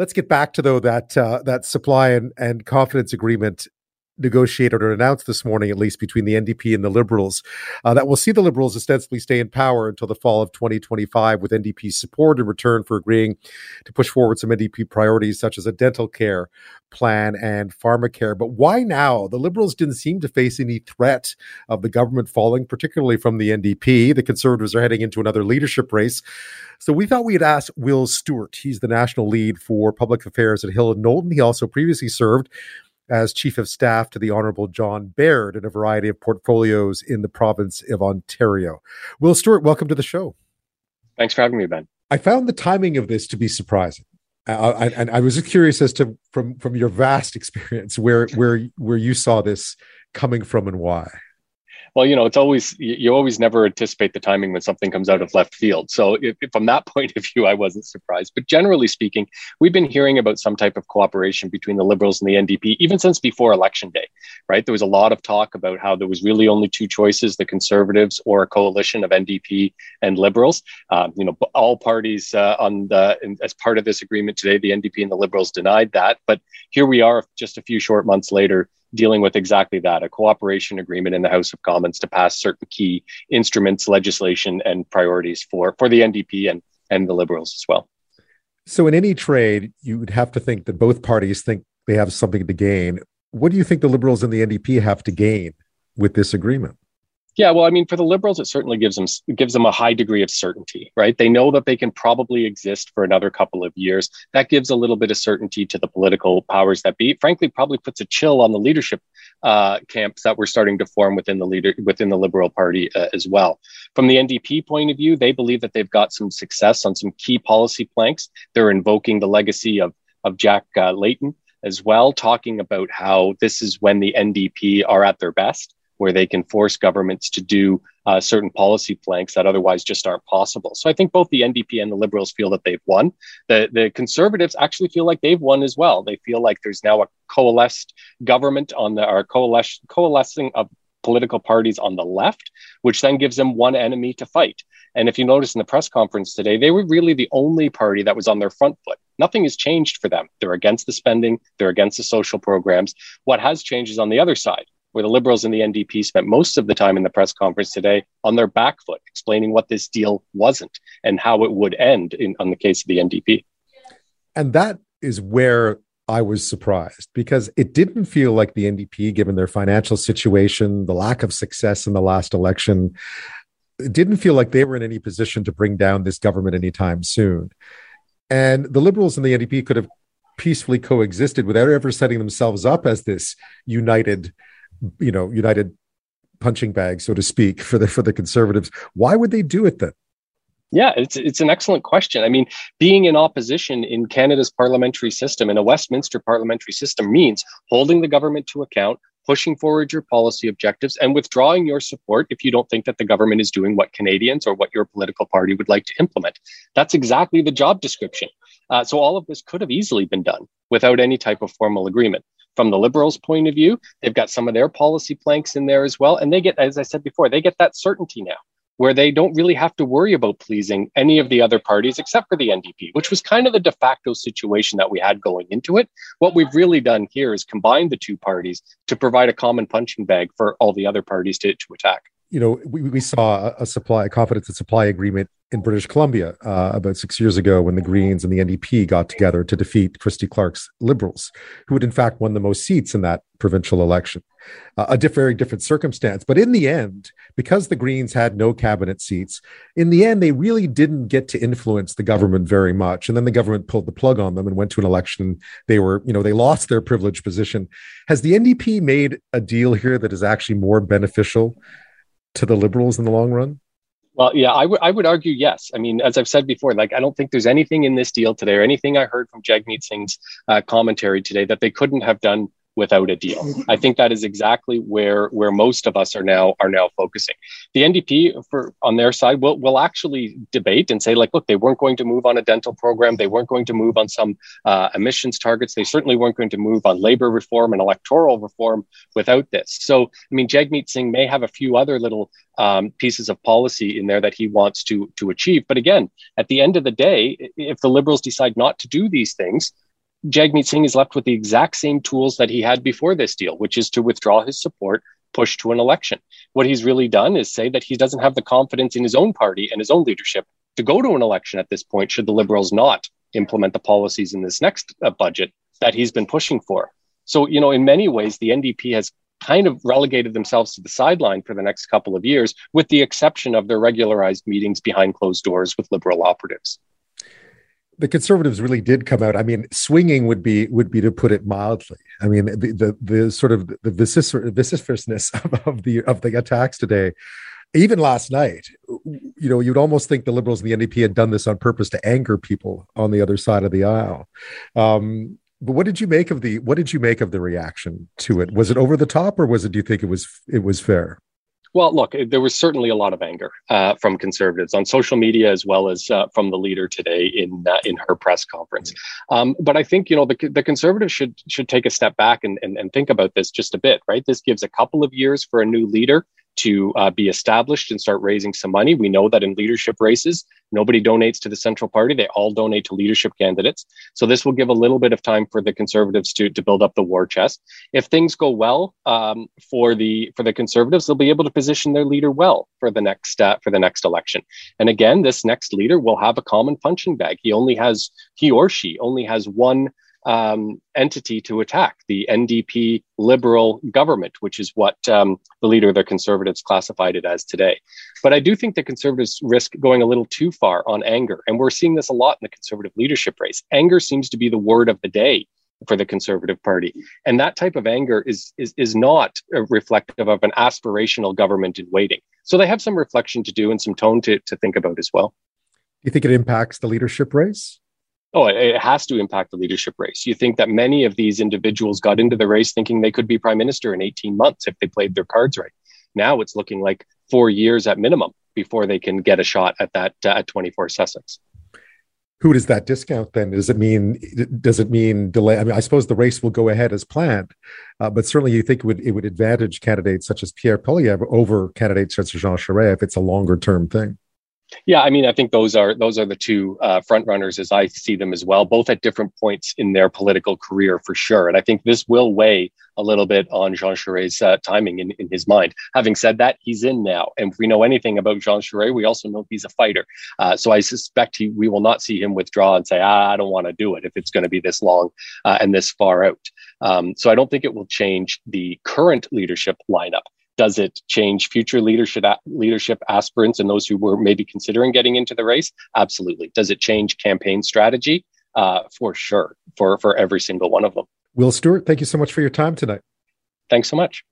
Let's get back to though that uh, that supply and, and confidence agreement negotiated or announced this morning, at least between the NDP and the Liberals, uh, that will see the Liberals ostensibly stay in power until the fall of 2025 with NDP support in return for agreeing to push forward some NDP priorities such as a dental care plan and pharmacare. But why now? The Liberals didn't seem to face any threat of the government falling, particularly from the NDP. The Conservatives are heading into another leadership race. So we thought we'd ask Will Stewart. He's the national lead for public affairs at Hill and Knowlton. He also previously served as Chief of Staff to the Honorable John Baird in a variety of portfolios in the province of Ontario. Will Stewart, welcome to the show. Thanks for having me, Ben. I found the timing of this to be surprising. Uh, I, and I was just curious as to from from your vast experience where where where you saw this coming from and why well, you know, it's always you always never anticipate the timing when something comes out of left field. So, if, from that point of view, I wasn't surprised. But generally speaking, we've been hearing about some type of cooperation between the Liberals and the NDP even since before Election Day. Right? There was a lot of talk about how there was really only two choices: the Conservatives or a coalition of NDP and Liberals. Um, you know, all parties uh, on the as part of this agreement today, the NDP and the Liberals denied that. But here we are, just a few short months later dealing with exactly that a cooperation agreement in the House of Commons to pass certain key instruments, legislation, and priorities for, for the NDP and, and the Liberals as well. So, in any trade, you would have to think that both parties think they have something to gain. What do you think the Liberals and the NDP have to gain with this agreement? Yeah, well, I mean, for the liberals, it certainly gives them gives them a high degree of certainty, right? They know that they can probably exist for another couple of years. That gives a little bit of certainty to the political powers that be. Frankly, probably puts a chill on the leadership uh, camps that were starting to form within the leader within the Liberal Party uh, as well. From the NDP point of view, they believe that they've got some success on some key policy planks. They're invoking the legacy of of Jack uh, Layton as well, talking about how this is when the NDP are at their best where they can force governments to do uh, certain policy flanks that otherwise just aren't possible. So I think both the NDP and the Liberals feel that they've won. The the Conservatives actually feel like they've won as well. They feel like there's now a coalesced government on the or coalescing of political parties on the left, which then gives them one enemy to fight. And if you notice in the press conference today, they were really the only party that was on their front foot. Nothing has changed for them. They're against the spending, they're against the social programs. What has changed is on the other side where the Liberals and the NDP spent most of the time in the press conference today on their back foot, explaining what this deal wasn't and how it would end in on the case of the NDP. And that is where I was surprised because it didn't feel like the NDP, given their financial situation, the lack of success in the last election, it didn't feel like they were in any position to bring down this government anytime soon. And the Liberals and the NDP could have peacefully coexisted without ever setting themselves up as this united you know, united punching bag, so to speak, for the for the conservatives. Why would they do it then? Yeah, it's it's an excellent question. I mean, being in opposition in Canada's parliamentary system, in a Westminster parliamentary system, means holding the government to account, pushing forward your policy objectives, and withdrawing your support if you don't think that the government is doing what Canadians or what your political party would like to implement. That's exactly the job description. Uh, so all of this could have easily been done without any type of formal agreement from the liberals' point of view. They've got some of their policy planks in there as well. And they get, as I said before, they get that certainty now where they don't really have to worry about pleasing any of the other parties except for the NDP, which was kind of the de facto situation that we had going into it. What we've really done here is combine the two parties to provide a common punching bag for all the other parties to, to attack you know, we, we saw a supply, a confidence and supply agreement in British Columbia uh, about six years ago when the Greens and the NDP got together to defeat Christy Clark's Liberals, who had in fact won the most seats in that provincial election. Uh, a diff- very different circumstance. But in the end, because the Greens had no cabinet seats, in the end, they really didn't get to influence the government very much. And then the government pulled the plug on them and went to an election. They were, you know, they lost their privileged position. Has the NDP made a deal here that is actually more beneficial to the liberals in the long run? Well, yeah, I would I would argue yes. I mean, as I've said before, like I don't think there's anything in this deal today or anything I heard from Jagmeet Singh's uh, commentary today that they couldn't have done without a deal. I think that is exactly where where most of us are now are now focusing. The NDP for on their side will will actually debate and say like, look, they weren't going to move on a dental program, they weren't going to move on some uh, emissions targets, they certainly weren't going to move on labor reform and electoral reform without this. So, I mean, Jagmeet Singh may have a few other little um, pieces of policy in there that he wants to to achieve, but again, at the end of the day, if the Liberals decide not to do these things Jagmeet Singh is left with the exact same tools that he had before this deal, which is to withdraw his support, push to an election. What he's really done is say that he doesn't have the confidence in his own party and his own leadership to go to an election at this point, should the Liberals not implement the policies in this next uh, budget that he's been pushing for. So, you know, in many ways, the NDP has kind of relegated themselves to the sideline for the next couple of years, with the exception of their regularized meetings behind closed doors with Liberal operatives the conservatives really did come out. I mean, swinging would be would be to put it mildly. I mean, the the, the sort of the vociferousness of, of the of the attacks today, even last night, you know, you'd almost think the liberals and the NDP had done this on purpose to anger people on the other side of the aisle. Um, but what did you make of the what did you make of the reaction to it? Was it over the top, or was it? Do you think it was it was fair? Well, look, there was certainly a lot of anger uh, from conservatives on social media as well as uh, from the leader today in uh, in her press conference. Um, but I think you know the, the conservatives should should take a step back and, and and think about this just a bit. Right, this gives a couple of years for a new leader to uh, be established and start raising some money. We know that in leadership races, nobody donates to the central party; they all donate to leadership candidates. So this will give a little bit of time for the conservatives to to build up the war chest. If things go well um, for the for the conservatives, they'll be able to position their leader well for the next uh, for the next election. And again, this next leader will have a common punching bag. He only has he or she only has one um, entity to attack the NDP liberal government, which is what um, the leader of the Conservatives classified it as today. But I do think the Conservatives risk going a little too far on anger. And we're seeing this a lot in the Conservative leadership race. Anger seems to be the word of the day for the Conservative Party. And that type of anger is, is, is not reflective of an aspirational government in waiting. So they have some reflection to do and some tone to, to think about as well. Do you think it impacts the leadership race? Oh, it has to impact the leadership race. You think that many of these individuals got into the race thinking they could be prime minister in 18 months if they played their cards right. Now it's looking like four years at minimum before they can get a shot at that uh, at 24 Sussex. Who does that discount then? Does it mean does it mean delay? I mean, I suppose the race will go ahead as planned, uh, but certainly you think it would it would advantage candidates such as Pierre Poilievre over candidates such as Jean Charest if it's a longer term thing. Yeah, I mean, I think those are those are the two uh, front runners as I see them as well, both at different points in their political career for sure. And I think this will weigh a little bit on Jean Charest's uh, timing in, in his mind. Having said that, he's in now, and if we know anything about Jean Charest, we also know he's a fighter. Uh, so I suspect he we will not see him withdraw and say, ah, "I don't want to do it" if it's going to be this long uh, and this far out. Um, so I don't think it will change the current leadership lineup. Does it change future leadership leadership aspirants and those who were maybe considering getting into the race? Absolutely. Does it change campaign strategy? Uh, for sure, for for every single one of them. Will Stewart, thank you so much for your time tonight. Thanks so much.